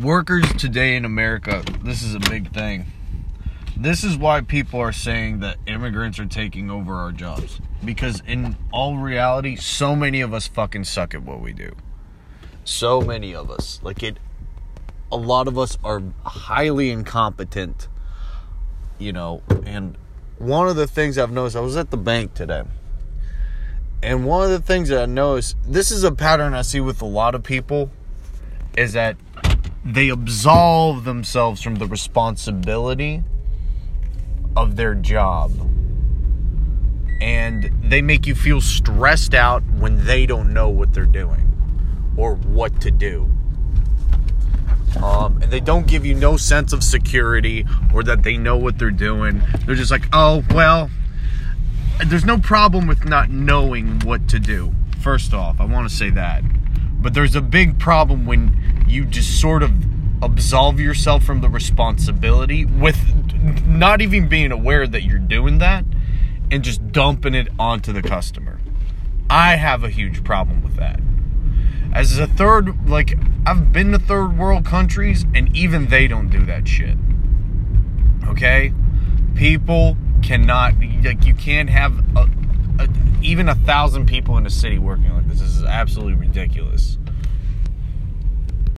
workers today in America, this is a big thing. This is why people are saying that immigrants are taking over our jobs. Because in all reality, so many of us fucking suck at what we do. So many of us. Like it a lot of us are highly incompetent, you know, and one of the things I've noticed, I was at the bank today. And one of the things that I noticed, this is a pattern I see with a lot of people, is that they absolve themselves from the responsibility of their job. And they make you feel stressed out when they don't know what they're doing or what to do. Um, and they don't give you no sense of security or that they know what they're doing. They're just like, oh, well, there's no problem with not knowing what to do. First off, I want to say that. But there's a big problem when you just sort of absolve yourself from the responsibility with not even being aware that you're doing that and just dumping it onto the customer. I have a huge problem with that. As a third, like, I've been to third world countries and even they don't do that shit. Okay? People cannot, like, you can't have a, a, even a thousand people in a city working like this. This is absolutely ridiculous.